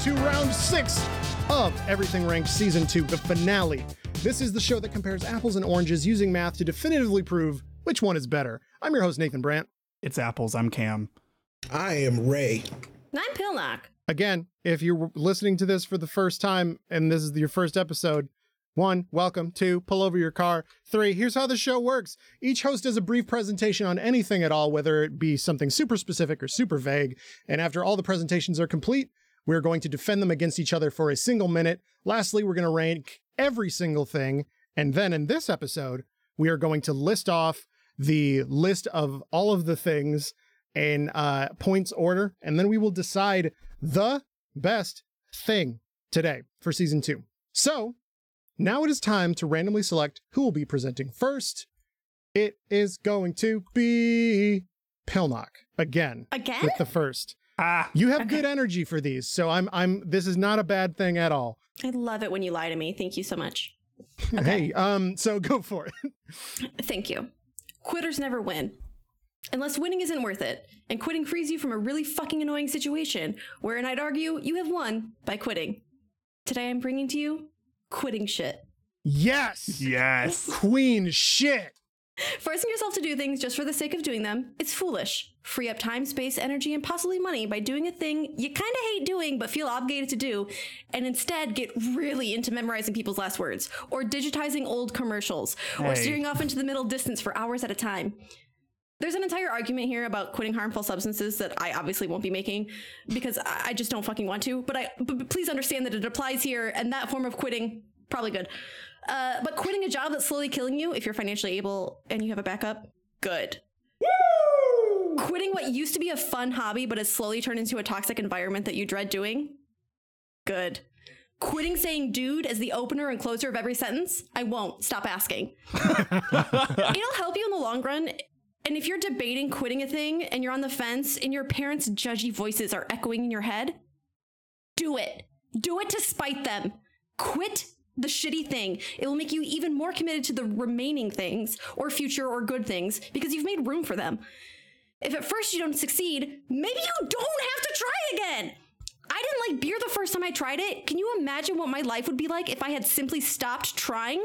to round six of Everything Ranked Season 2, the finale. This is the show that compares apples and oranges using math to definitively prove which one is better. I'm your host, Nathan Brandt. It's apples. I'm Cam. I am Ray. I'm Pillknock. Again, if you're listening to this for the first time and this is your first episode, one, welcome. Two, pull over your car. Three, here's how the show works. Each host does a brief presentation on anything at all, whether it be something super specific or super vague. And after all the presentations are complete, we're going to defend them against each other for a single minute. Lastly, we're going to rank every single thing. And then in this episode, we are going to list off the list of all of the things in uh, points order. And then we will decide the best thing today for season two. So now it is time to randomly select who will be presenting first. It is going to be Pillknock again. Again? With the first. Ah, You have Okay. good energy for these, so I'm I'm this is not a bad thing at all. I love it when you lie to me. Thank you so much. Hey, um, so go for it. Thank you. Quitters never win. Unless winning isn't worth it, and quitting frees you from a really fucking annoying situation, wherein I'd argue you have won by quitting. Today I'm bringing to you quitting shit. Yes. yes. Queen shit. Forcing yourself to do things just for the sake of doing them, it's foolish. Free up time, space, energy, and possibly money by doing a thing you kind of hate doing but feel obligated to do, and instead get really into memorizing people's last words, or digitizing old commercials, or steering off into the middle distance for hours at a time. There's an entire argument here about quitting harmful substances that I obviously won't be making because I just don't fucking want to. But I, but please understand that it applies here, and that form of quitting probably good. Uh, but quitting a job that's slowly killing you, if you're financially able and you have a backup, good. Woo! Quitting what used to be a fun hobby but has slowly turned into a toxic environment that you dread doing, good. Quitting saying dude as the opener and closer of every sentence, I won't. Stop asking. It'll help you in the long run. And if you're debating quitting a thing and you're on the fence and your parents' judgy voices are echoing in your head, do it. Do it to spite them. Quit the shitty thing. It will make you even more committed to the remaining things or future or good things because you've made room for them. If at first you don't succeed, maybe you don't have to try again. I didn't like beer the first time I tried it. Can you imagine what my life would be like if I had simply stopped trying?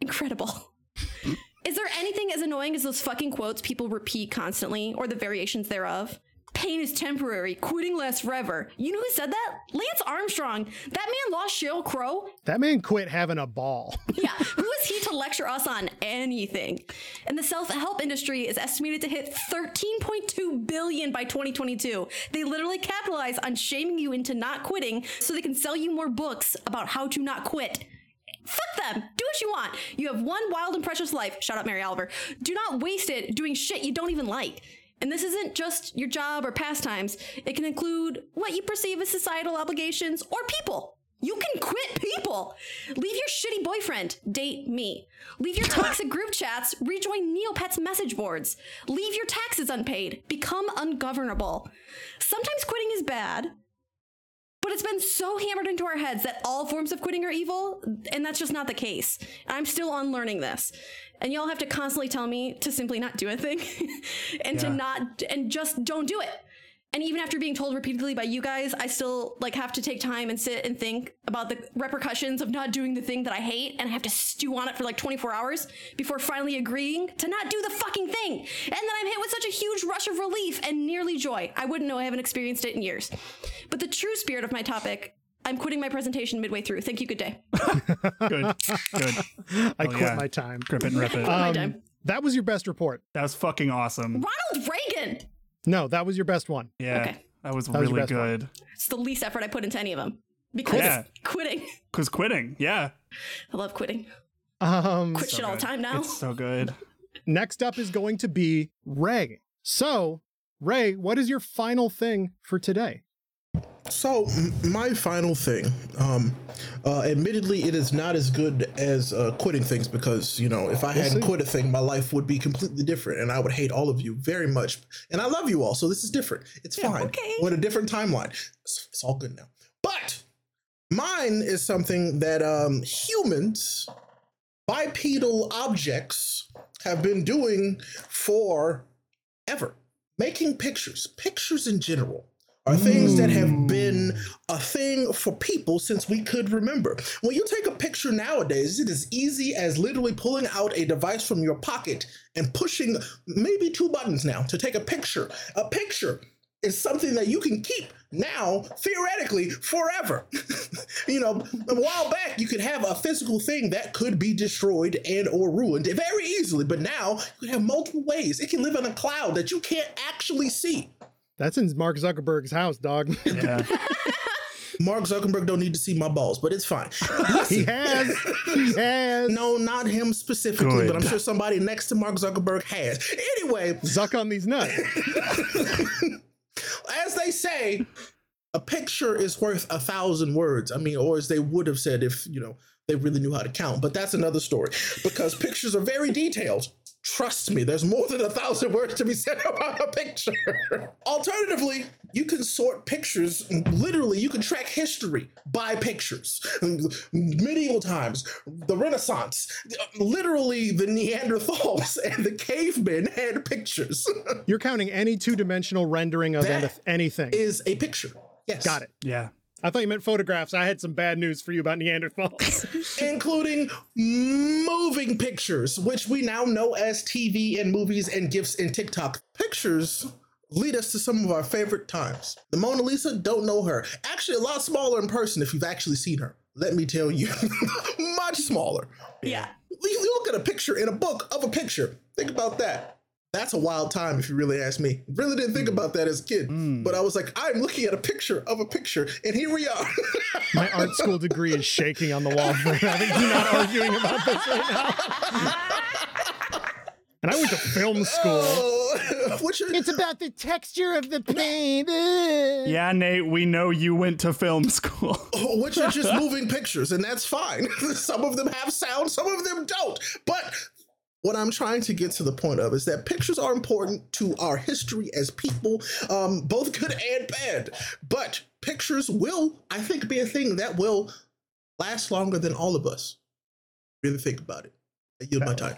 Incredible. Is there anything as annoying as those fucking quotes people repeat constantly or the variations thereof? Pain is temporary, quitting lasts forever. You know who said that? Lance Armstrong. That man lost Sheryl Crow. That man quit having a ball. Yeah, who is he to lecture us on anything? And the self-help industry is estimated to hit 13.2 billion by 2022. They literally capitalize on shaming you into not quitting so they can sell you more books about how to not quit. Fuck them. Do what you want. You have one wild and precious life. Shout out Mary Oliver. Do not waste it doing shit you don't even like. And this isn't just your job or pastimes. It can include what you perceive as societal obligations or people. You can quit people. Leave your shitty boyfriend. Date me. Leave your toxic group chats. Rejoin Neopets message boards. Leave your taxes unpaid. Become ungovernable. Sometimes quitting is bad, but it's been so hammered into our heads that all forms of quitting are evil, and that's just not the case. I'm still unlearning this. And y'all have to constantly tell me to simply not do a thing and to not and just don't do it. And even after being told repeatedly by you guys, I still like have to take time and sit and think about the repercussions of not doing the thing that I hate and I have to stew on it for like 24 hours before finally agreeing to not do the fucking thing. And then I'm hit with such a huge rush of relief and nearly joy. I wouldn't know I haven't experienced it in years. But the true spirit of my topic, I'm quitting my presentation midway through. Thank you, good day. Good. Good. I Oh, quit yeah. my time. Grip it and rip it. my Um, time. that was your best report. that was fucking awesome. Ronald Reagan! No, that was your best one. Yeah. Okay. That was That was your really best one. good. It's the least effort I put into any of them. Because Yeah. quitting. Cause quitting. Yeah. I love quitting. Um, Quit shit all the time now. It's so good. next up is going to be Ray. So, Ray, what is your final thing for today? So m- my final thing, um, uh, admittedly, it is not as good as uh, quitting things because you know if I We'll hadn't see. quit a thing, my life would be completely different, and I would hate all of you very much. And I love you all, so this is different. It's fine. okay. We're in a different timeline. It's, it's all good now. But mine is something that um, humans, bipedal objects, have been doing for ever. Making pictures, pictures in general are things that have hmm. been a thing for people since we could remember. When you take a picture nowadays, it is easy as literally pulling out a device from your pocket and pushing maybe two buttons now to take a picture. A picture is something that you can keep now theoretically forever. you know, a while back you could have a physical thing that could be destroyed and or ruined very easily, but now you have multiple ways. It can live in a cloud that you can't actually see. That's in Mark Zuckerberg's house, dog. Yeah. Mark Zuckerberg don't need to see my balls, but it's fine. he has. He has. No, not him specifically, but I'm sure somebody next to Mark Zuckerberg has. Anyway, Zuck on these nuts. as they say, a picture is worth a thousand words. I mean, or as they would have said if, you know, they really knew how to count. But that's another story because pictures are very detailed. Trust me, there's more than a thousand words to be said about a picture. Alternatively, you can sort pictures. Literally, you can track history by pictures. Medieval times, the Renaissance, literally the Neanderthals and the cavemen had pictures. You're counting any two dimensional rendering of That anyth- anything. Is a picture. Yes. Got it. Yeah. I thought you meant photographs. I had some bad news for you about Neanderthals. including moving pictures, which we now know as TV and movies and GIFs and TikTok. Pictures lead us to some of our favorite times. The Mona Lisa, don't know her. Actually, a lot smaller in person if you've actually seen her. Let me tell you, much smaller. Yeah. You you look at a picture in a book of a picture. Think about that. That's a wild time if you really ask me. Really didn't think hmm. about that as a kid. Hmm. But I was like, I'm looking at a picture of a picture, and here we are. My art school degree is shaking on the wall for having you not arguing about this right now. And I went to film school. Oh, which are, It's about the texture of the paint. Yeah, Nate, we know you went to film school. Oh, which are just moving pictures, and that's fine. some of them have sound, some of them don't. But what I'm trying to get to the point of is that pictures are important to our history as people, um, both good and bad. But pictures will, I think, be a thing that will last longer than all of us. Really think about it. I yield my time.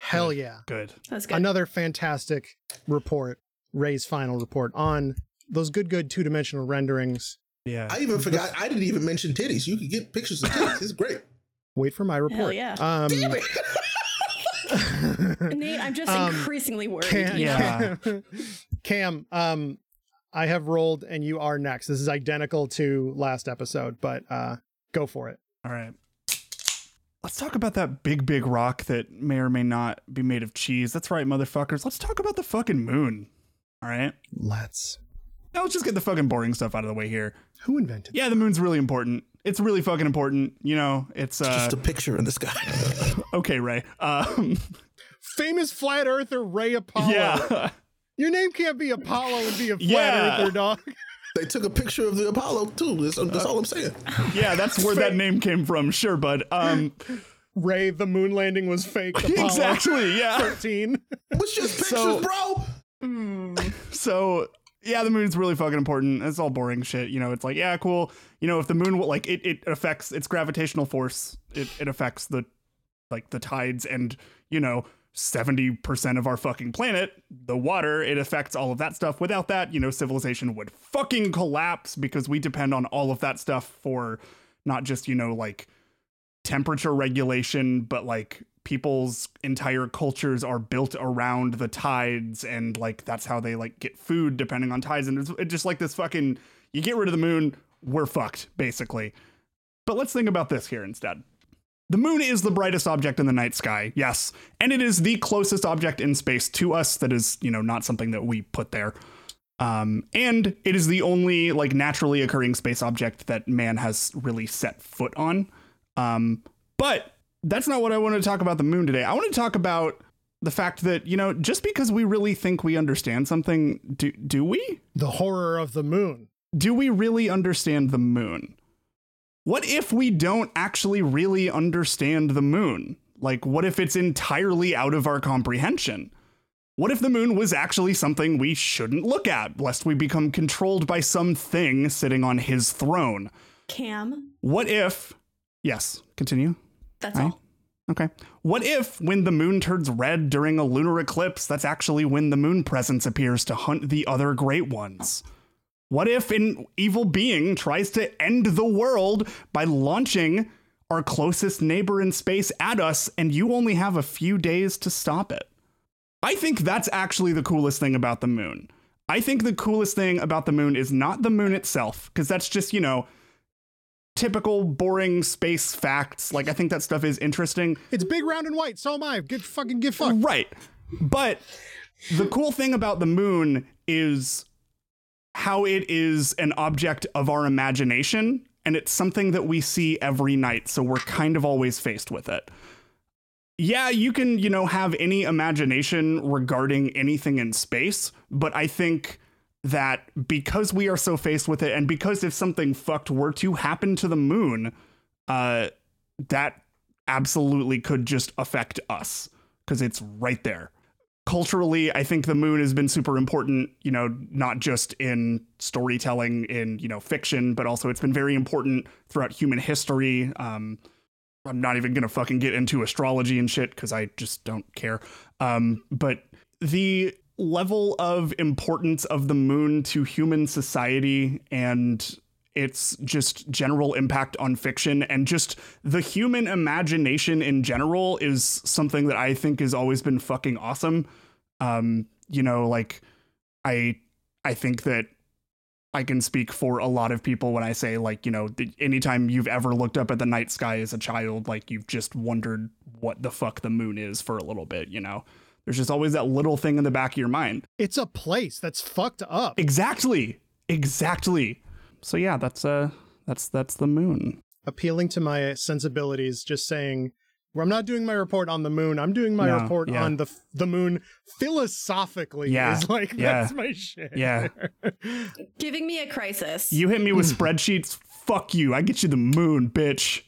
Hell yeah. Good. That's good. Another fantastic report, Ray's final report on those good, good two dimensional renderings. Yeah. I even forgot. I didn't even mention titties. You can get pictures of titties. It's great. Wait for my report. yeah. Um, Damn it. Nate, I'm just Um, increasingly worried. Cam, Yeah. Cam, Cam, um, I have rolled and you are next. This is identical to last episode, but uh, go for it. All right. Let's talk about that big, big rock that may or may not be made of cheese. That's right, motherfuckers. Let's talk about the fucking moon. All right. Let's. Now let's just get the fucking boring stuff out of the way here. Who invented? Yeah, the moon's really important. It's really fucking important. You know, it's uh Just a picture in the sky. okay, Ray. Um Famous flat earther Ray Apollo. yeah. Your name can't be Apollo and be a flat Yeah. earther, dog. they took a picture of the Apollo too. That's, that's all I'm saying. yeah, that's where that name came from. Sure, bud. Um Ray, the moon landing was fake. Apollo exactly. Yeah. 13. It's just pictures, So- bro. So yeah, the moon's really fucking important. It's all boring shit. You know, it's like, yeah, cool. You know, if the moon like it, it affects its gravitational force, it, it affects the like the tides and, you know, 70% of our fucking planet, the water, it affects all of that stuff. Without that, you know, civilization would fucking collapse because we depend on all of that stuff for not just, you know, like temperature regulation, but like people's entire cultures are built around the tides and like that's how they like get food depending on tides. And it's, it's just like this fucking you get rid of the moon we're fucked basically. But let's think about this here instead the moon is the brightest object in the night sky yes and it is the closest object in space to us that is you know not something that we put there um, and it is the only like naturally occurring space object that man has really set foot on um, but that's not what I want to talk about the moon today. I want to talk about the fact that, you know, just because we really think we understand something, do, do we? The horror of the moon. Do we really understand the moon? What if we don't actually really understand the moon? Like, what if it's entirely out of our comprehension? What if the moon was actually something we shouldn't look at, lest we become controlled by some thing sitting on his throne? Cam, What if. Yes, continue. that's Right. all. Okay. What if, when the moon turns red during a lunar eclipse, that's actually when the moon presence appears to hunt the other great ones? What if an evil being tries to end the world by launching our closest neighbor in space at us and you only have a few days to stop it? I think that's actually the coolest thing about the moon. I think the coolest thing about the moon is not the moon itself, because that's just, you know, typical boring space facts. Like, I think that stuff is interesting. It's big, round, and white. So am I. Get fucking get fucked. Right. But the cool thing about the moon is how it is an object of our imagination and it's something that we see every night so we're kind of always faced with it. Yeah you can you know have any imagination regarding anything in space but i think that because we are so faced with it and because if something fucked were to happen to the moon uh that absolutely could just affect us because it's right there culturally i think the moon has been super important you know not just in storytelling in you know fiction but also it's been very important throughout human history. Um i'm not even gonna fucking get into astrology and shit because i just don't care. Um but the level of importance of the moon to human society and its just general impact on fiction and just the human imagination in general is something that I think has always been fucking awesome. Um, you know, like I I think that I can speak for a lot of people when I say like, you know, anytime you've ever looked up at the night sky as a child, like you've just wondered what the fuck the moon is for a little bit, you know. There's just always that little thing in the back of your mind. It's a place that's fucked up. Exactly. Exactly. So yeah, that's uh that's that's the moon. Appealing to my sensibilities, just saying, well, I'm not doing my report on the moon. I'm doing my No, report yeah. on the the moon philosophically. Yeah, is like yeah. that's my shit. Yeah. Giving me a crisis. You hit me with spreadsheets, fuck you. I get you the moon, bitch.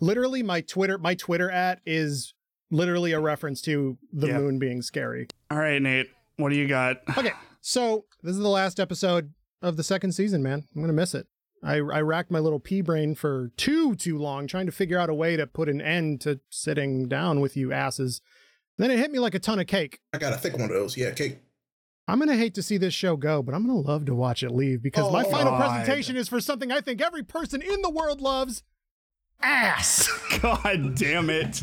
literally, my Twitter my Twitter at is literally a reference to the Yeah. moon being scary. All right, Nate. What do you got? Okay, so this is the last episode of the second season, man. I'm gonna miss it. I, I racked my little pea brain for too too long trying to figure out a way to put an end to sitting down with you asses. And Then it hit me like a ton of cake. I got a thick one of those. Yeah, cake. I'm gonna hate to see this show go, but I'm gonna love to watch it leave because my Oh, final God. presentation is for something I think every person in the world loves: ass. God damn it.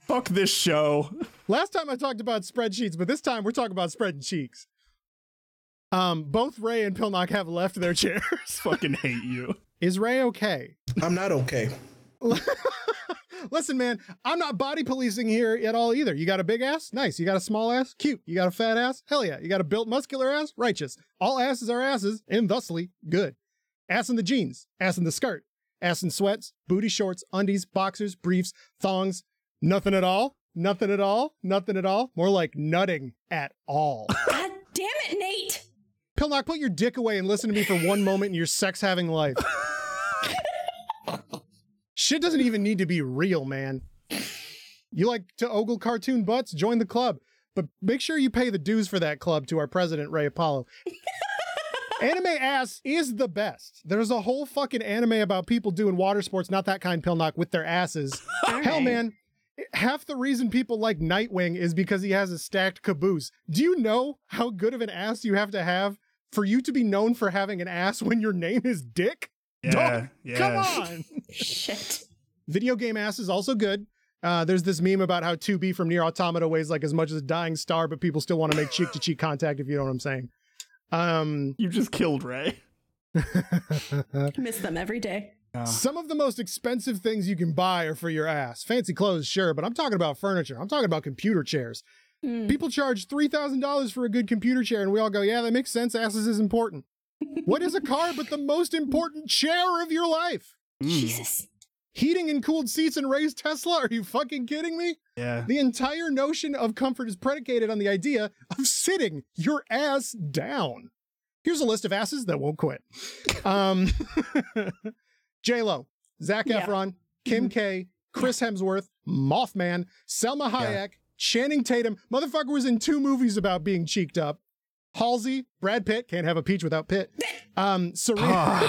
Fuck this show. Last time I talked about spreadsheets, but this time we're talking about spreading cheeks. Um, both Ray and Pilnock have left their chairs. Fucking hate you. Is Ray okay? I'm not okay. Listen, man, I'm not body policing here at all either. You got a big ass? Nice. You got a small ass? Cute. You got a fat ass? Hell yeah. You got a built muscular ass? Righteous. All asses are asses, and thusly good. Ass in the jeans, ass in the skirt, ass in sweats, booty shorts, undies, boxers, briefs, thongs. Nothing at all. Nothing at all. Nothing at all. More like nutting at all. God damn it, Nate! Pilnock, put your dick away and listen to me for one moment in your sex having life. Shit doesn't even need to be real, man. You like to ogle cartoon butts? Join the club. But make sure you pay the dues for that club to our president, Ray Apollo. anime ass is the best. There's a whole fucking anime about people doing water sports, not that kind, Pilnock, with their asses. Hell, man, half the reason people like Nightwing is because he has a stacked caboose. Do you know how good of an ass you have to have for you to be known for having an ass when your name is Dick? Yeah, Dog, yeah. Come on. Shit. Video game ass is also good. Uh, there's this meme about how 2B from Nier Automata weighs like as much as a dying star, but people still want to make cheek to cheek contact, if you know what I'm saying. Um, You just killed Ray. Miss them every day. Some of the most expensive things you can buy are for your ass. Fancy clothes, sure, but I'm talking about furniture. I'm talking about computer chairs. Hmm. People charge $3,000 for a good computer chair, and we all go, yeah, that makes sense. Asses is important. what is a car but the most important chair of your life? Mm, Jesus. Heating and cooled seats and raised Tesla? Are you fucking kidding me? Yeah. The entire notion of comfort is predicated on the idea of sitting your ass down. Here's a list of asses that won't quit. Um, J Lo, Zac Yeah. Efron, Kim K, Chris Hemsworth, Mothman, Salma Hayek, Channing Tatum. Motherfucker was in two movies about being cheeked up. Halsey, Brad Pitt, can't have a peach without Pitt. Um, Serena,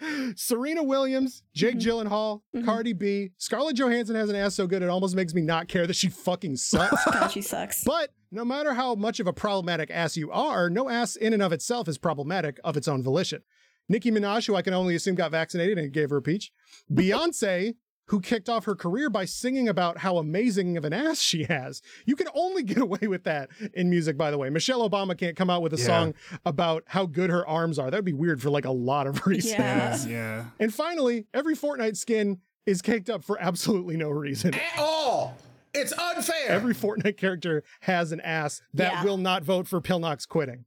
Serena Williams, Jake Mhm. Gyllenhaal, Mhm. Cardi B, Scarlett Johansson has an ass so good it almost makes me not care that she fucking sucks. God, she sucks. but no matter how much of a problematic ass you are, no ass in and of itself is problematic of its own volition. Nicki Minaj, who I can only assume got vaccinated and gave her a peach. Beyonce, who kicked off her career by singing about how amazing of an ass she has. You can only get away with that in music, by the way. Michelle Obama can't come out with a Yeah. song about how good her arms are. That would be weird for like a lot of reasons. Yeah. Yeah, yeah. And finally, every Fortnite skin is caked up for absolutely no reason. At all. It's unfair. Every Fortnite character has an ass that Yeah. will not vote for Pilnox quitting.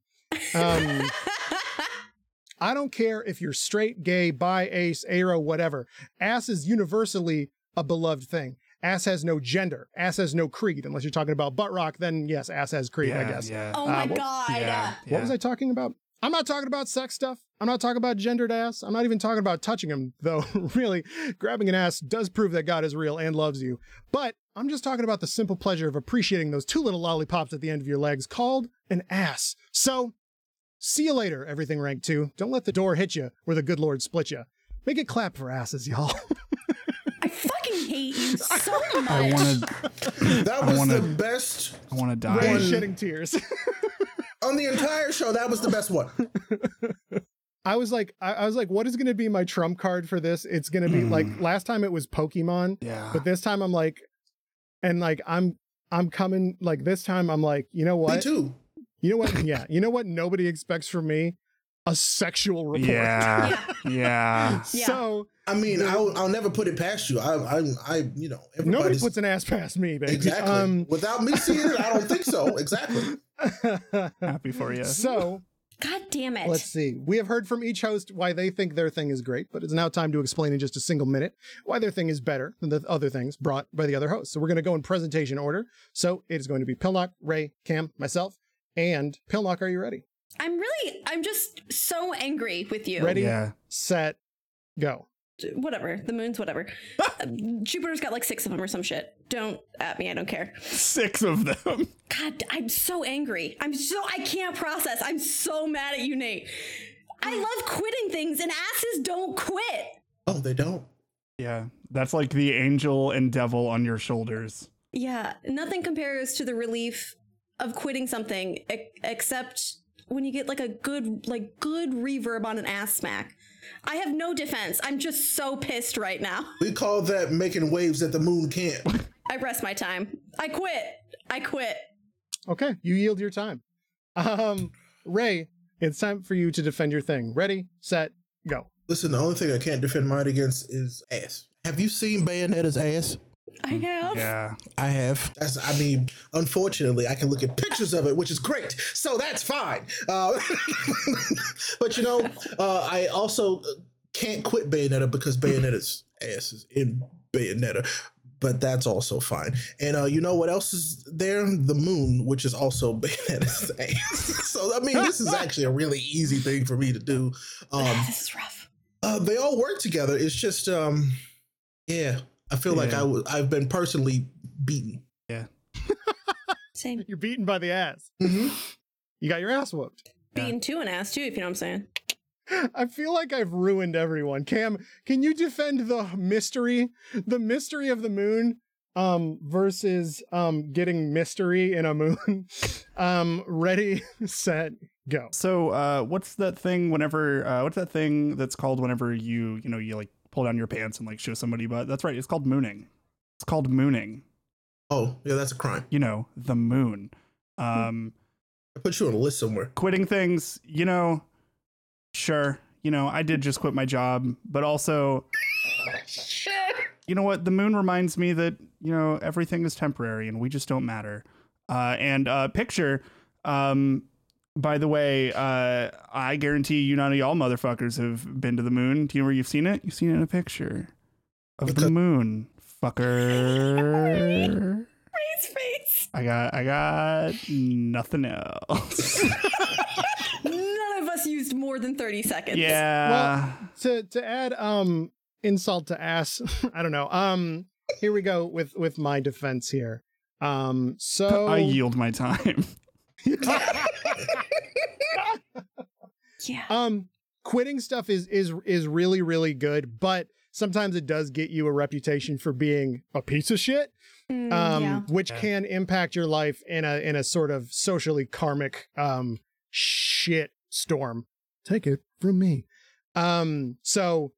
Um, I don't care if you're straight, gay, bi, ace, aro, whatever. Ass is universally a beloved thing. Ass has no gender. Ass has no creed. Unless you're talking about butt rock, then yes, ass has creed, I guess. Yeah. oh my Uh, what- god. yeah. What was I talking about? I'm not talking about sex stuff. I'm not talking about gendered ass. I'm not even talking about touching him, though. really, grabbing an ass does prove that God is real and loves you. But I'm just talking about the simple pleasure of appreciating those two little lollipops at the end of your legs called an ass. So, see you later, everything rank two. Don't let the door hit you where the good Lord split you. Make it clap for asses, y'all. I fucking hate you so much. I want to. that I was wanna- the best I want to die. One- shedding tears. on the entire show. That was the best one. I was like, I, I was like, what is going to be my trump card for this? It's going to be like Mm. last time it was Pokemon. Yeah. but this time I'm like, and like I'm I'm coming like this time I'm like, you know what? Me too. You know what? Yeah, you know what? Nobody expects from me a sexual report. Yeah. Yeah. Yeah. so I mean, I'll, I'll never put it past you. I, I, I you know, nobody puts an ass past me, baby. exactly. Um, Without me seeing it, I don't think so. Exactly. Happy for you. so God damn it. let's see. We have heard from each host why they think their thing is great, but it's now time to explain in just a single minute why their thing is better than the other things brought by the other hosts. So we're going to go in presentation order. So it is going to be Pilnock, Ray, Cam, myself, and Pilnock. Are you ready? I'm really I'm just so angry with you. Ready? Yeah. Set, go. Whatever. The moon's whatever. Uh, Jupiter's got like six of them or some shit. Don't at me. I don't care. Six of them. God, I'm so angry. I'm so I can't process. I'm so mad at you, Nate. I love quitting things, and asses don't quit. Oh, they don't. Yeah. That's like the angel and devil on your shoulders. Yeah, nothing compares to the relief of quitting something e- except when you get like a good like good reverb on an ass smack. I have no defense. I'm just so pissed right now. We call that making waves that the moon can't. I rest my time. I quit. I quit. Okay, you yield your time. Um, Ray, it's time for you to defend your thing. Ready, set, go. Listen, the only thing I can't defend mine against is ass. Have you seen Bayonetta's ass? I have. Yeah. I have. That's. I mean, unfortunately, I can look at pictures of it, which is great. So that's fine. Uh, but you know, uh, I also can't quit Bayonetta because Bayonetta's ass is in Bayonetta. But that's also fine. And uh, you know what else is there? The moon, which is also Bayonetta's ass. so I mean, this is actually a really easy thing for me to do. Um, this is rough. uh, they all work together. It's just, um, yeah, I feel like Yeah. I w- I've been personally beaten. Yeah. Same. You're beaten by the ass. Mhm. You got your ass whooped. Beating to an ass too, if you know what I'm saying. I feel like I've ruined everyone. Cam, can you defend the mystery, the mystery of the moon, um, versus um getting mystery in a moon? um, ready, set, go. So, uh, what's that thing whenever, uh, what's that thing that's called whenever you, you know, you like pull down your pants and like show somebody, but that's right. It's called mooning. It's called mooning. Oh, yeah, that's a crime. You know, the moon. Um, I put you on a list somewhere. quitting things, you know, sure. You know, I did just quit my job, but also, you know what? The moon reminds me that, you know, everything is temporary and we just don't matter. Uh, and uh, picture, um, by the way, uh, I guarantee you none of y'all motherfuckers have been to the moon. Do you know where you've seen it? You've seen it in a picture of the Because- moon, fucker. Ray's face. I got, I got nothing else. None of us used more than 30 seconds. yeah. Well, To to add um insult to ass, I don't know. Um, here we go with with my defense here. Um, so I yield my time. Yeah. Um, quitting stuff is is is really really good, but sometimes it does get you a reputation for being a piece of shit, Mm, um, yeah. which Yeah. can impact your life in a in a sort of socially karmic um shit storm. Take it from me. Um, so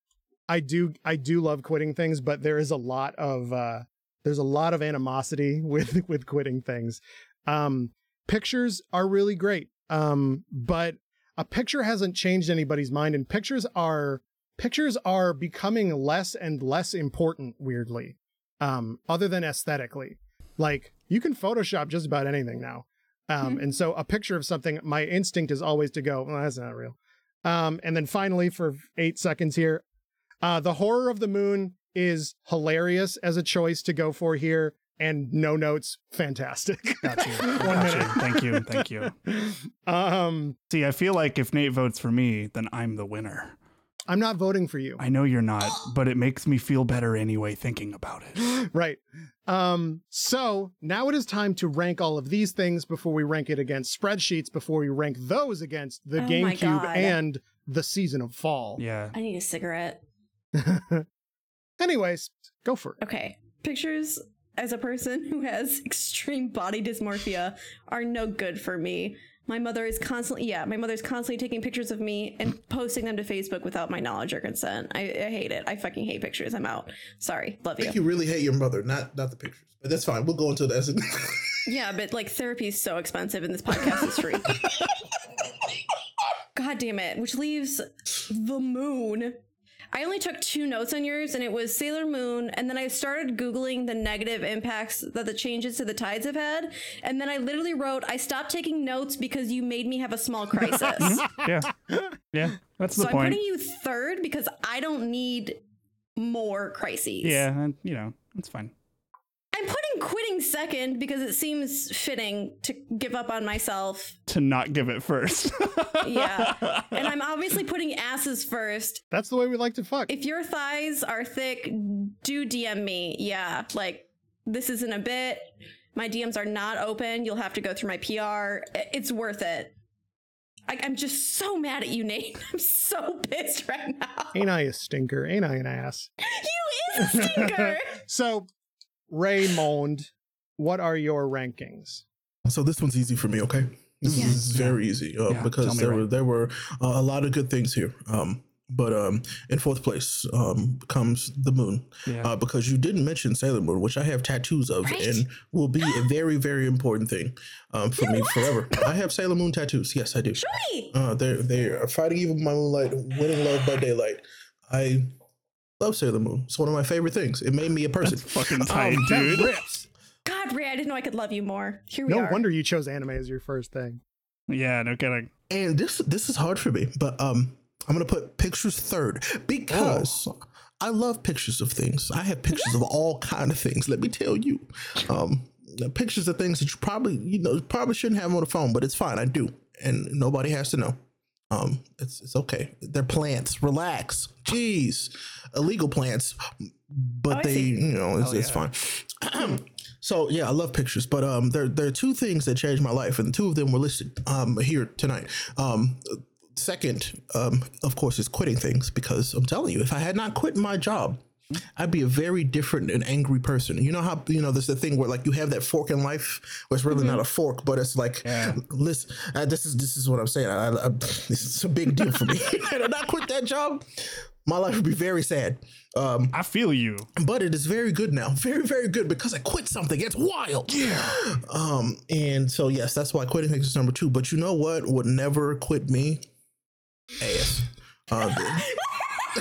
I do I do love quitting things, but there is a lot of uh there's a lot of animosity with with quitting things. Um pictures are really great. Um but a picture hasn't changed anybody's mind and pictures are pictures are becoming less and less important weirdly. Um other than aesthetically. Like you can photoshop just about anything now. Um Hmm. and so a picture of something my instinct is always to go, well that's not real. Um, and then finally, for eight seconds here, uh, the horror of the moon is hilarious as a choice to go for here, and no notes, fantastic. Got you. One Got you. Thank you. Thank you. Um, See, I feel like if Nate votes for me, then I'm the winner. I'm not voting for you. I know you're not, but it makes me feel better anyway thinking about it. right. Um, so now it is time to rank all of these things before we rank it against spreadsheets, before we rank those against the Oh GameCube and the season of fall. Yeah. I need a cigarette. Anyways, go for it. Okay. Pictures as a person who has extreme body dysmorphia are no good for me. My mother is constantly, yeah, my mother's constantly taking pictures of me and posting them to Facebook without my knowledge or consent. I, I hate it. I fucking hate pictures. I'm out. Sorry. Love I think you. you really hate your mother, not not the pictures. But that's fine. We'll go into that. Yeah, but like therapy is so expensive and this podcast is free. God damn it. Which leaves the moon. I only took two notes on yours and it was Sailor Moon. And then I started Googling the negative impacts that the changes to the tides have had. And then I literally wrote, I stopped taking notes because you made me have a small crisis. Yeah. Yeah. That's the point. so I'm putting you third because I don't need more crises. Yeah. And, you know, it's fine. I'm quitting second because it seems fitting to give up on myself To not give it first. Yeah. And I'm obviously putting asses first. That's the way we like to fuck. If your thighs are thick, do DM me. Yeah. Like, this isn't a bit. My DMs are not open. You'll have to go through my PR. It's worth it. I- I'm just so mad at you, Nate. I'm so pissed right now. Ain't I a stinker? Ain't I an ass? You is a stinker. So, Raymond, what are your rankings? so this one's easy for me. Okay, this Yeah. is very easy uh, Yeah, because there Ray. were there were uh, a lot of good things here. Um, but um, in fourth place um, comes the moon yeah. uh, because you didn't mention Sailor Moon, which I have tattoos of Right? and will be a very very important thing um, for me forever. I have Sailor Moon tattoos. Yes, I do. Show me. Uh, they they are fighting evil by moonlight, winning love by daylight. I love Sailor Moon. It's one of my favorite things. It made me a person. That's fucking tight, Oh, dude. God, Ray, I didn't know I could love you more. Here we No are. wonder you chose anime as your first thing. Yeah, no kidding. and this this is hard for me, but um, I'm gonna put pictures third because I love pictures of things. I have pictures of all kind of things. Let me tell you, um, pictures of things that you probably you know probably shouldn't have on the phone, but it's fine. I do, and nobody has to know. Um, it's it's okay. They're plants. Relax. Jeez, illegal plants, but Oh, they you know it's, Hell it's fine. So yeah, I love pictures, but um, there there are two things that changed my life, and two of them were listed um here tonight. Um, second, um, of course, is quitting things because I'm telling you, if I had not quit my job, I'd be a very different and angry person. You know how you know there's the thing where like you have that fork in life, where it's really not a fork, but it's like, Yeah. listen, uh, this is this is what I'm saying. I, I, this is a big deal for me. Had I not quit that job, my life would be very sad. Um, I feel you. but it is very good now. Very, very good because I quit something. It's wild. Yeah. Um, and so yes, that's why quitting things is number two. But you know what would never quit me? Ass. Uh,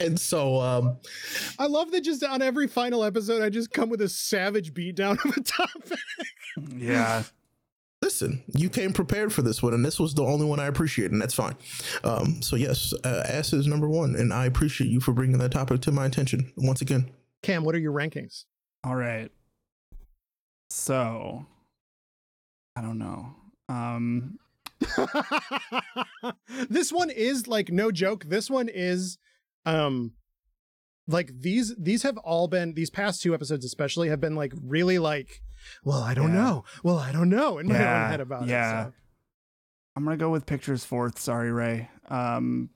and so um I love that just on every final episode, I just come with a savage beatdown of a topic. Yeah. listen, you came prepared for this one, and this was the only one I appreciate, and that's fine. Um, so yes, uh, ass is number one, and I appreciate you for bringing that topic to my attention once again. Cam, what are your rankings? All right. So, I don't know. Um, this one is like no joke. This one is um like these these have all been these past two episodes especially have been like really like well I don't Yeah. know. Well, I don't know in my Yeah, own head about yeah. it. So. I'm gonna go with pictures fourth. Sorry, Ray. Um,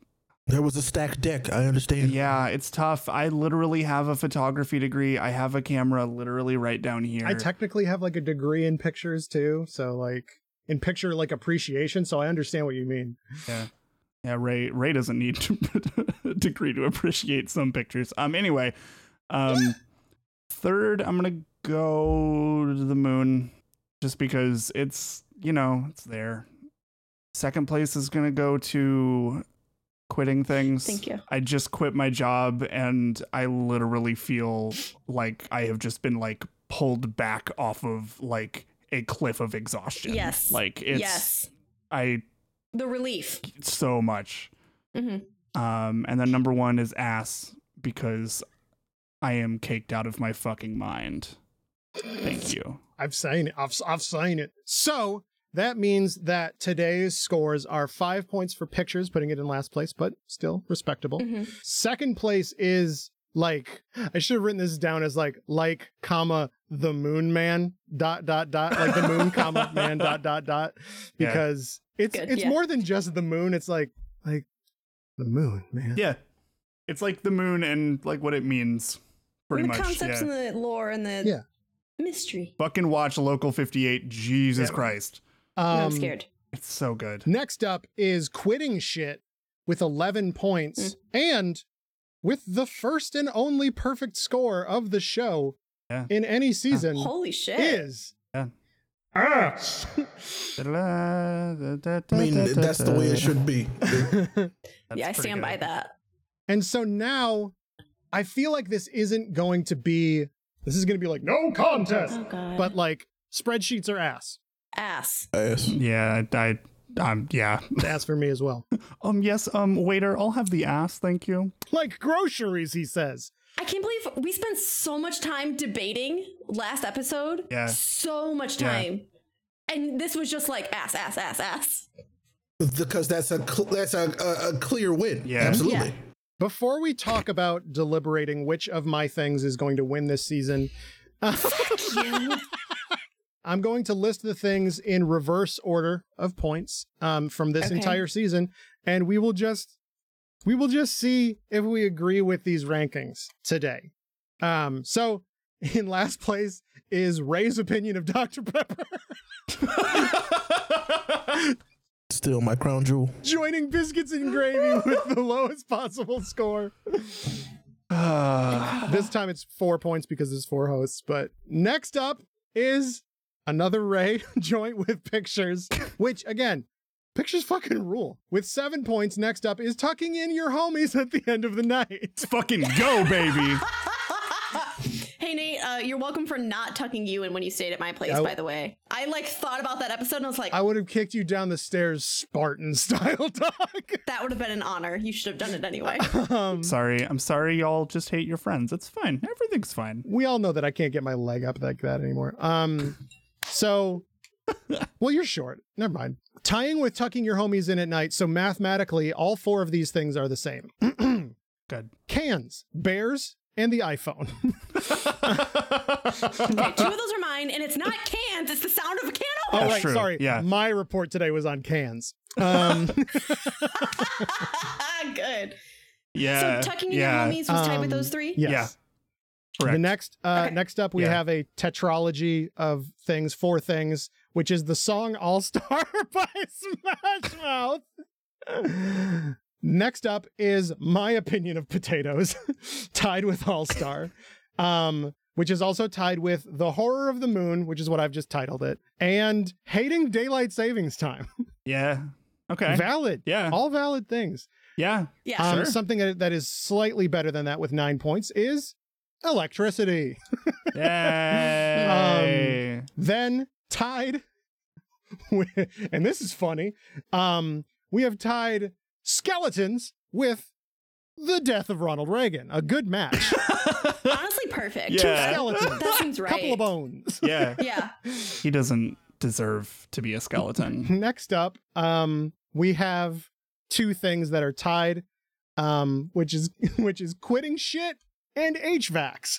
There was a stacked deck. I understand. yeah, it's tough. I literally have a photography degree. I have a camera literally right down here. I technically have like a degree in pictures too, so like in picture like appreciation, so I understand what you mean. yeah, yeah. Ray Ray doesn't need a degree to appreciate some pictures. Um. Anyway, um, third, I'm gonna go to the moon, just because it's you know it's there. Second place is gonna go to quitting things. Thank you. I just quit my job and I literally feel like I have just been like pulled back off of like a cliff of exhaustion. Yes. Like it's yes. I The relief. so much. hmm Um and then number 1 is ass because I am caked out of my fucking mind. Thank you. I've seen it. I've, I've seen it. So that means that today's scores are five points for pictures, putting it in last place, but still respectable. hmm Second place is like I should have written this down as like like comma the moon man dot dot dot like the moon comma man dot dot dot Yeah. because it's Good, it's yeah. more than just the moon. It's like like the moon man. Yeah. It's like the moon and like what it means pretty the much. concepts yeah. and the lore and the Yeah. mystery. Fucking watch Local 58. Jesus Yeah. Christ. no, I'm Um, scared. It's so good. Next up is quitting shit with 11 points and with the first and only perfect score of the show Yeah. in any season Holy shit. is Yeah. ass. I mean, that's the way it should be. yeah, I stand by that. and so now I feel like this isn't going to be this is going to be like no contest, Oh god. but like spreadsheets are ass. ass. Ass. Yeah, I, um, yeah. It's ass for me as well. Um, yes, um, waiter, I'll have the ass, thank you. like groceries, he says. I can't believe we spent so much time debating last episode. Yeah. So much time. Yeah. time. And this was just like ass, ass, ass, ass. Because that's a cl- that's a, a, a clear win. Yeah. Absolutely. Yeah. Before we talk about deliberating which of my things is going to win this season, I'm going to list the things in reverse order of points um, from this Okay. entire season, and we will just we will just see if we agree with these rankings today. Um, so, in last place is Ray's opinion of Dr Pepper, Still my crown jewel. joining biscuits and gravy with the lowest possible score. Uh, This time it's four points because there's four hosts. But next up is another Ray joint with pictures, which again, pictures fucking rule. With seven points, next up is tucking in your homies at the end of the night. let's fucking go, baby. hey Nate, uh, you're welcome for not tucking you in when you stayed at my place, I- by the way. I like thought about that episode and I was like, I would have kicked you down the stairs Spartan style, dog. that would have been an honor. You should have done it anyway. Um, sorry, I'm sorry y'all just hate your friends. It's fine. Everything's fine. we all know that I can't get my leg up like that anymore. Um, so, well, you're short. Never mind. Tying with tucking your homies in at night. So mathematically, all four of these things are the same. Good. Cans, bears, and the iPhone. okay, two of those are mine, and it's not cans, it's the sound of a can oh, opener. That's right. true. Sorry. Yeah. My report today was on cans. Um, Good. Yeah. so tucking in yeah. your homies was tied with Um, those three? yes. Yeah. The next, uh, Okay. next up, we Yeah. have a tetralogy of things, four things, which is the song "All Star" by Smash Mouth. next up is my opinion of potatoes, tied with All Star, um, which is also tied with the horror of the moon, which is what I've just titled it, and hating daylight savings time. yeah. Okay. Valid, yeah. all valid things. yeah. Yeah. Um, Sure. Something that, that is slightly better than that with nine points is electricity. Yay. Then tied, with, and this is funny. Um, we have tied skeletons with the death of Ronald Reagan. A good match. Honestly, perfect. Yeah. Two skeletons, That seems right. couple of bones. yeah. Yeah. He doesn't deserve to be a skeleton. Next up, um, we have two things that are tied, um, which is which is quitting shit and HVACs.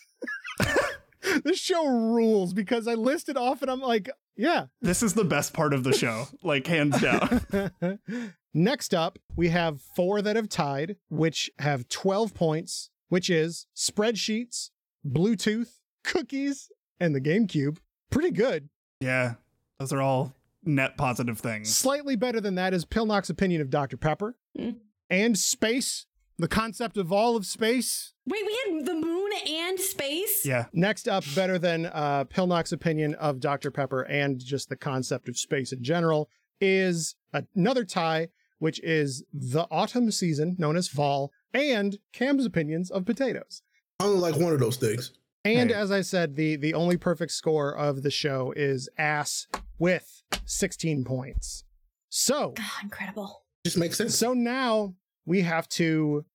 this show rules because I listed off and I'm like, Yeah. This is the best part of the show, like hands down. Next up, we have four that have tied, which have 12 points, which is spreadsheets, Bluetooth, cookies, and the GameCube. Pretty good. yeah, those are all net positive things. Slightly better than that is Pilnock's opinion of Dr. Pepper Mm. and space, the concept of all of space. Wait, we had the moon and space? Yeah, Next up, better than uh, Pilnock's opinion of Dr. Pepper and just the concept of space in general, is another tie, which is the autumn season, known as fall, and Cam's opinions of potatoes. I only like one of those things. And Hey. as I said, the the only perfect score of the show is ass with 16 points. So, God, incredible. Just makes sense. so now we have to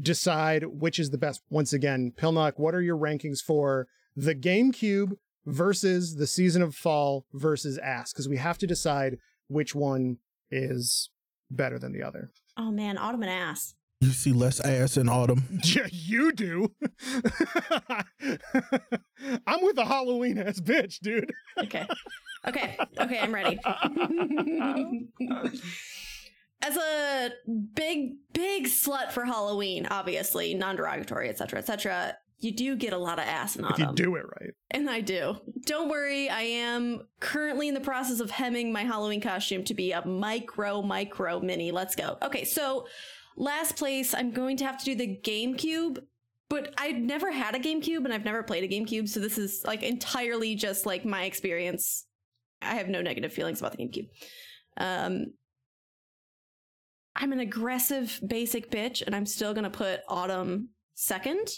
decide which is the best. Once again, Pilnock, what are your rankings for the GameCube versus the season of fall versus ass? Because we have to decide which one is better than the other. Oh man, autumn and ass. You see less ass in autumn. Yeah, you do. I'm with the Halloween ass bitch, dude. Okay. Okay. Okay, I'm ready. As a big, big slut for Halloween, obviously, non-derogatory, etc., etc., you do get a lot of ass in If you do it right. And I do. Don't worry, I am currently in the process of hemming my Halloween costume to be a micro, micro mini. Let's go. Okay, so last place, I'm going to have to do the GameCube, but I've never had a GameCube and I've never played a GameCube, so this is like entirely just like my experience. I have no negative feelings about the GameCube. Um, I'm an aggressive basic bitch, and I'm still gonna put Autumn second.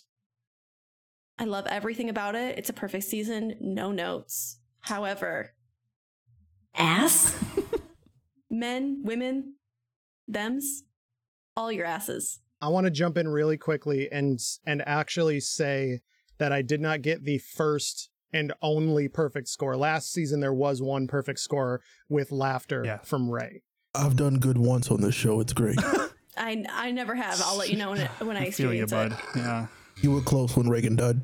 I love everything about it. It's a perfect season, no notes. However, ass, men, women, thems, all your asses. I want to jump in really quickly and and actually say that I did not get the first and only perfect score. Last season there was one perfect score with laughter Yeah. from Ray. I've done good once on this show. It's great. I I never have. I'll let you know when it, when I I feel you, experience bud. it. Yeah. you were close when Reagan died.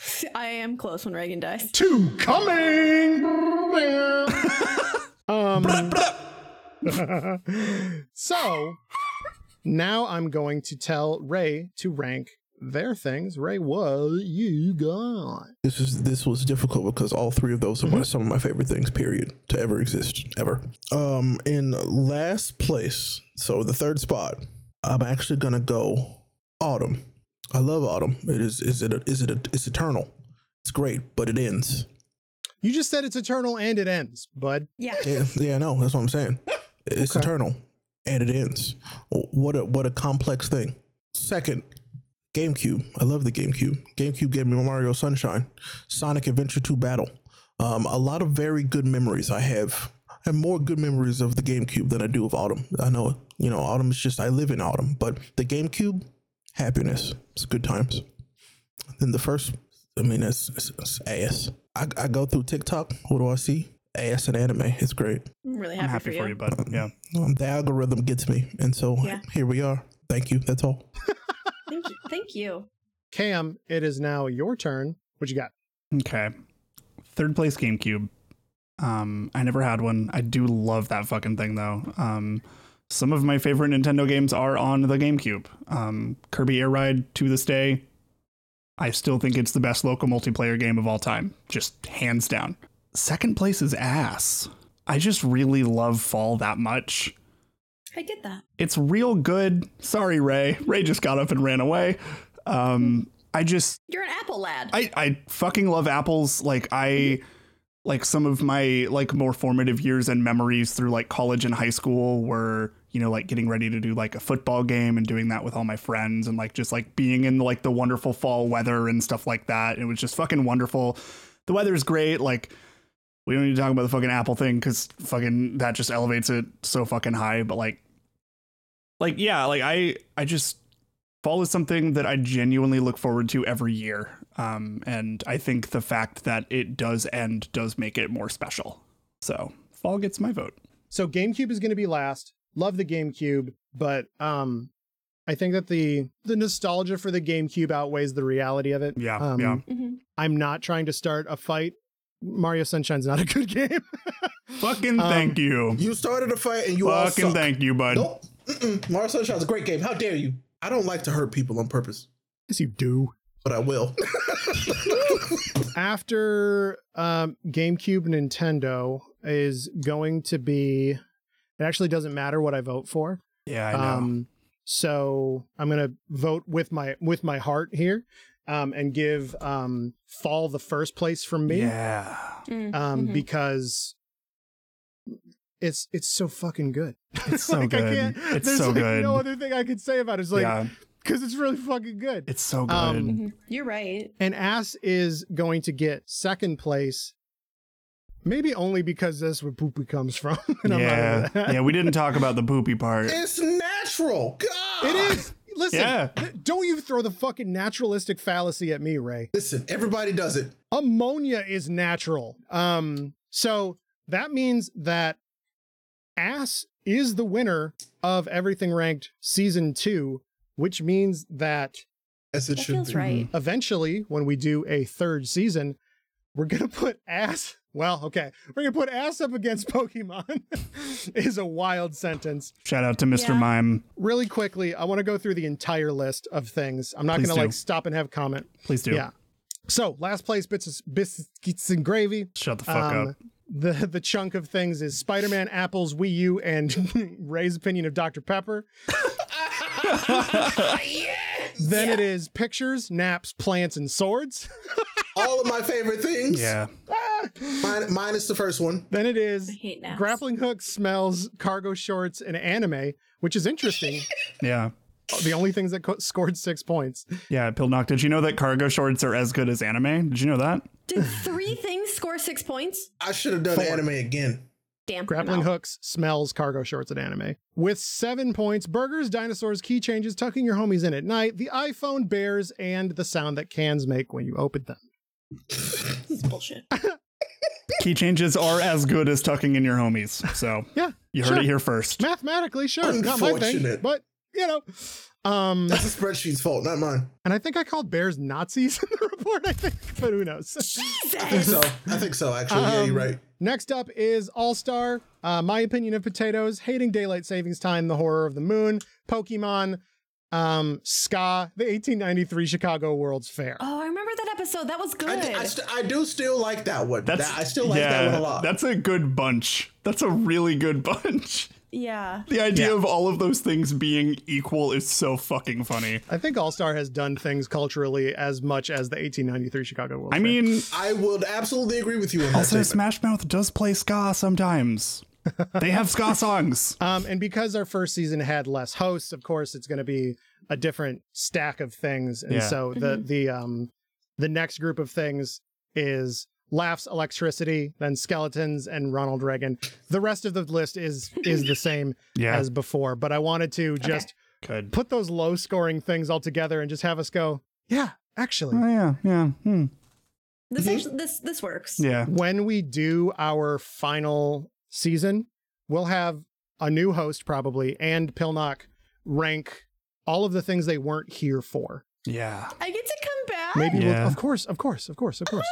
I am close when Reagan dies. Two coming. um. so now I'm going to tell Ray to rank their things. Ray, what you got? This is this was difficult because all three of those are my, some of my favorite things. Period to ever exist ever. Um, in last place, so the third spot, I'm actually gonna go Autumn. I love Autumn. It is is it a, is it a, it's eternal. It's great, but it ends. You just said it's eternal and it ends, bud. Yeah. Yeah, yeah, no, that's what I'm saying. It's Okay. eternal, and it ends. What a what a complex thing. Second, GameCube. I love the GameCube. GameCube gave me Mario Sunshine, Sonic Adventure 2 Battle. Um, a lot of very good memories I have. I have more good memories of the GameCube than I do of Autumn. I know, you know, Autumn is just I live in Autumn, but the GameCube, happiness. It's good times. Then the first, I mean, it's, it's, it's ass. I, I go through TikTok. What do I see? Ass and anime. It's great. I'm really I'm happy, happy for you, bud. Yeah. Um, the algorithm gets me, and so Yeah. here we are. Thank you. That's all. Thank you. Thank you. Cam, it is now your turn. What you got? Okay. Third place GameCube. Um, I never had one. I do love that fucking thing though. Um, some of my favorite Nintendo games are on the GameCube. Um, Kirby Air Ride to this day. I still think it's the best local multiplayer game of all time, just hands down. Second place is ass. I just really love Fall that much. I get that. It's real good. Sorry, Ray. Ray just got up and ran away. Um, I just You're an apple lad. I I fucking love apples. Like I like some of my like more formative years and memories through like college and high school were you know like getting ready to do like a football game and doing that with all my friends and like just like being in like the wonderful fall weather and stuff like that. It was just fucking wonderful. The weather's great. Like we don't need to talk about the fucking apple thing because fucking that just elevates it so fucking high. But like, like yeah, like I I just fall is something that I genuinely look forward to every year. Um, and I think the fact that it does end does make it more special. So fall gets my vote. So GameCube is going to be last. Love the GameCube, but um, I think that the the nostalgia for the GameCube outweighs the reality of it. Yeah, Um, yeah. Mhm. I'm not trying to start a fight Mario Sunshine's not a good game. Fucking thank you. You started a fight and you all Fucking suck. thank you, bud. Nope. Mm-mm. Mario Sunshine's a great game. How dare you? I don't like to hurt people on purpose, yes, you do. but I will. After um, GameCube, Nintendo is going to be. It actually doesn't matter what I vote for. Yeah, I know. Um, so I'm gonna vote with my with my heart here, um, and give um, Fall the first place from me. yeah. Mm, um, mhm. because it's it's so fucking good. It's so Like, I good. can't- It's there's so like good. No other thing I could say about it. It's like yeah. because it's really fucking good. It's so good. Um, Mhm. You're right. and Ass is going to get second place. Maybe only because that's where poopy comes from. and I'm yeah. yeah, we didn't talk about the poopy part. it's natural. God. It is. Listen, Yeah. don't you throw the fucking naturalistic fallacy at me, Ray. Listen, everybody does it. ammonia is natural. Um, so that means that ass is the winner of everything ranked season two, which means that As it That should feels be. right. eventually, when we do a third season, we're gonna put ass. Well, okay, we're gonna put ass up against Pokemon. is a wild sentence. Shout out to Mr. Yeah. Mime. Really quickly, I want to go through the entire list of things. I'm not Please gonna do. like stop and have comment. Please do. Yeah. So last place bits of biscuits and gravy. Shut the fuck Um, up. The the chunk of things is Spider Man, Apples, Wii U, and Ray's opinion of Dr Pepper. Then it is pictures, naps, plants, and swords. All of my favorite things. Yeah. Mine, minus the first one. then it is I hate naps. grappling hooks, smells, cargo shorts, and anime, which is interesting. Yeah. the only things that co- scored six points. Yeah, Pilnock, did you know that cargo shorts are as good as anime? Did you know that? Did three things score six points? I should have done Four. anime again. Damn. Grappling hooks, smells, cargo shorts, and anime. With seven points, burgers, dinosaurs, key changes, tucking your homies in at night, the iPhone, bears, and the sound that cans make when you open them. This bullshit. Key changes are as good as tucking in your homies. So Yeah, you heard sure. it here first. mathematically, sure, not my thing, Unfortunate. but you know. Um, That's the spreadsheet's fault, not mine. and I think I called bears Nazis in the report. I think, but who knows? I think so. I think so, actually. yeah, you're Um, right. Next up is All Star. Uh, my opinion of potatoes, hating daylight savings time, the horror of the moon, Pokemon, um, Ska, the 1893 Chicago World's Fair. Oh, I remember that episode. That was good. I, I, st- I do still like that one. That's That- I still like yeah, that one a lot. That's a good bunch. That's a really good bunch. yeah. The idea Yeah. of all of those things being equal is so fucking funny. I think All Star has done things culturally as much as the 1893 Chicago World. I Fair. mean, I would absolutely agree with you on that also statement. Smash Mouth does play ska sometimes. they have ska songs. Um, and because our first season had less hosts, of course, it's going to be a different stack of things. And Yeah. so the the um the next group of things is laughs, electricity, then skeletons, and Ronald Reagan. The rest of the list is is the same Yeah. as before. But I wanted to just Good. put those low scoring things all together and just have us go, yeah, actually. Oh yeah, yeah. Hmm. This Mhm. actually, this this works. Yeah. when we do our final season, we'll have a new host probably and Pilnock rank all of the things they weren't here for. Yeah. I get to come back. Maybe Yeah. we'll, of course, of course, of course, of course.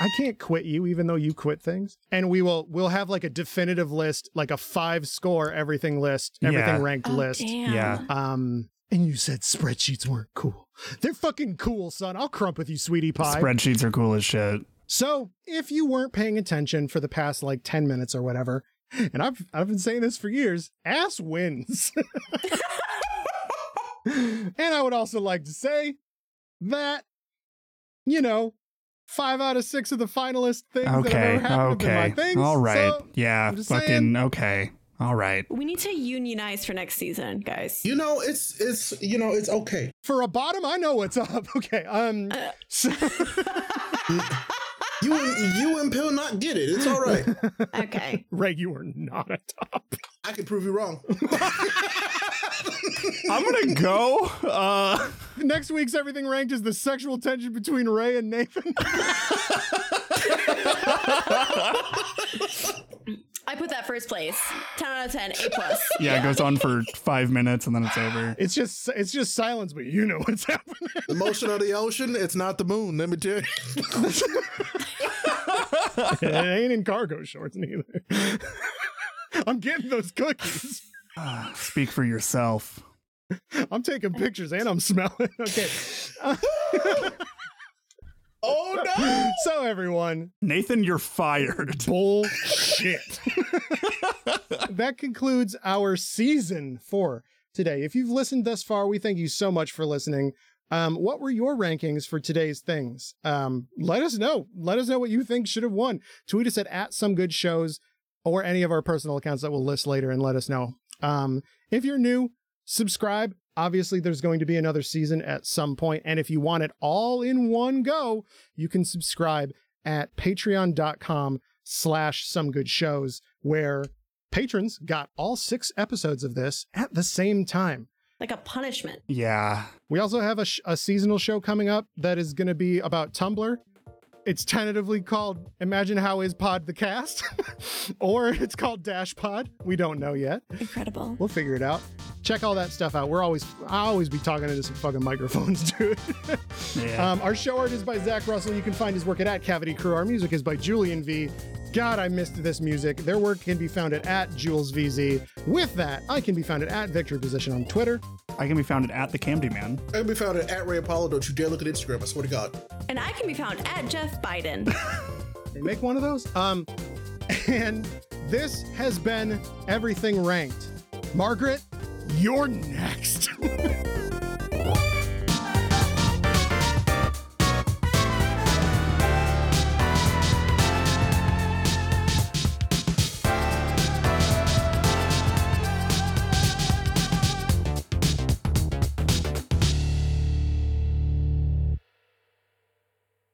I can't quit you even though you quit things. And we will we'll have like a definitive list, like a five score everything list, everything Yeah. ranked Oh, list. damn. Yeah. Um and you said spreadsheets weren't cool. They're fucking cool, son. I'll crump with you, sweetie pie. Spreadsheets are cool as shit. So, if you weren't paying attention for the past like 10 minutes or whatever, and I've I've been saying this for years, ass wins. and I would also like to say that you know, 5 out of 6 of the finalist things that have Okay. ever happened have been my Okay. things. All right. So, yeah. Fucking saying. okay. All right. We need to unionize for next season, guys. You know, it's it's you know, it's okay. for a bottom, I know what's up. Okay. Um so, You and you and Pill not get it. It's all right. okay. Ray, you are not a top. I can prove you wrong. I'm gonna go. Uh Next week's everything ranked is the sexual tension between Ray and Nathan. I put that first place. 10 out of 10. A plus. yeah, it goes on for five minutes and then it's over. It's just it's just silence, but you know what's happening. the motion of the ocean, it's not the moon, let me tell you. it ain't in cargo shorts neither. I'm getting those cookies. Speak for yourself. I'm taking pictures and I'm smelling. Okay. Oh no! so everyone, Nathan, you're fired. bullshit. that concludes our season for today. If you've listened thus far, we thank you so much for listening. Um, what were your rankings for today's things? Um, let us know. Let us know what you think should have won. Tweet us at, at some good shows or any of our personal accounts that we'll list later and let us know. Um, if you're new, subscribe. Obviously, there's going to be another season at some point, And if you want it all in one go, you can subscribe at patreon.com slash some good shows, where patrons got all six episodes of this at the same time. Like a punishment. Yeah. We also have a, sh- a seasonal show coming up that is going to be about Tumblr. It's tentatively called Imagine How Is Pod the Cast, or it's called Dash Pod. We don't know yet. Incredible. We'll figure it out. Check all that stuff out. We're always, I always be talking into some fucking microphones, dude. Yeah. um, our show art is by Zac Russell. You can find his work at, at Cavity Crew. Our music is by Julian V. God, I missed this music. Their work can be found at, at Jules VZ. With that, I can be found at, at Victory Position on Twitter. I can be found at the Camdy Man. I can be found at, at Ray Apollo. Don't you dare look at Instagram. I swear to God. And I can be found at Jeff Biden. They make one of those. Um, and this has been everything ranked. Margaret, you're next.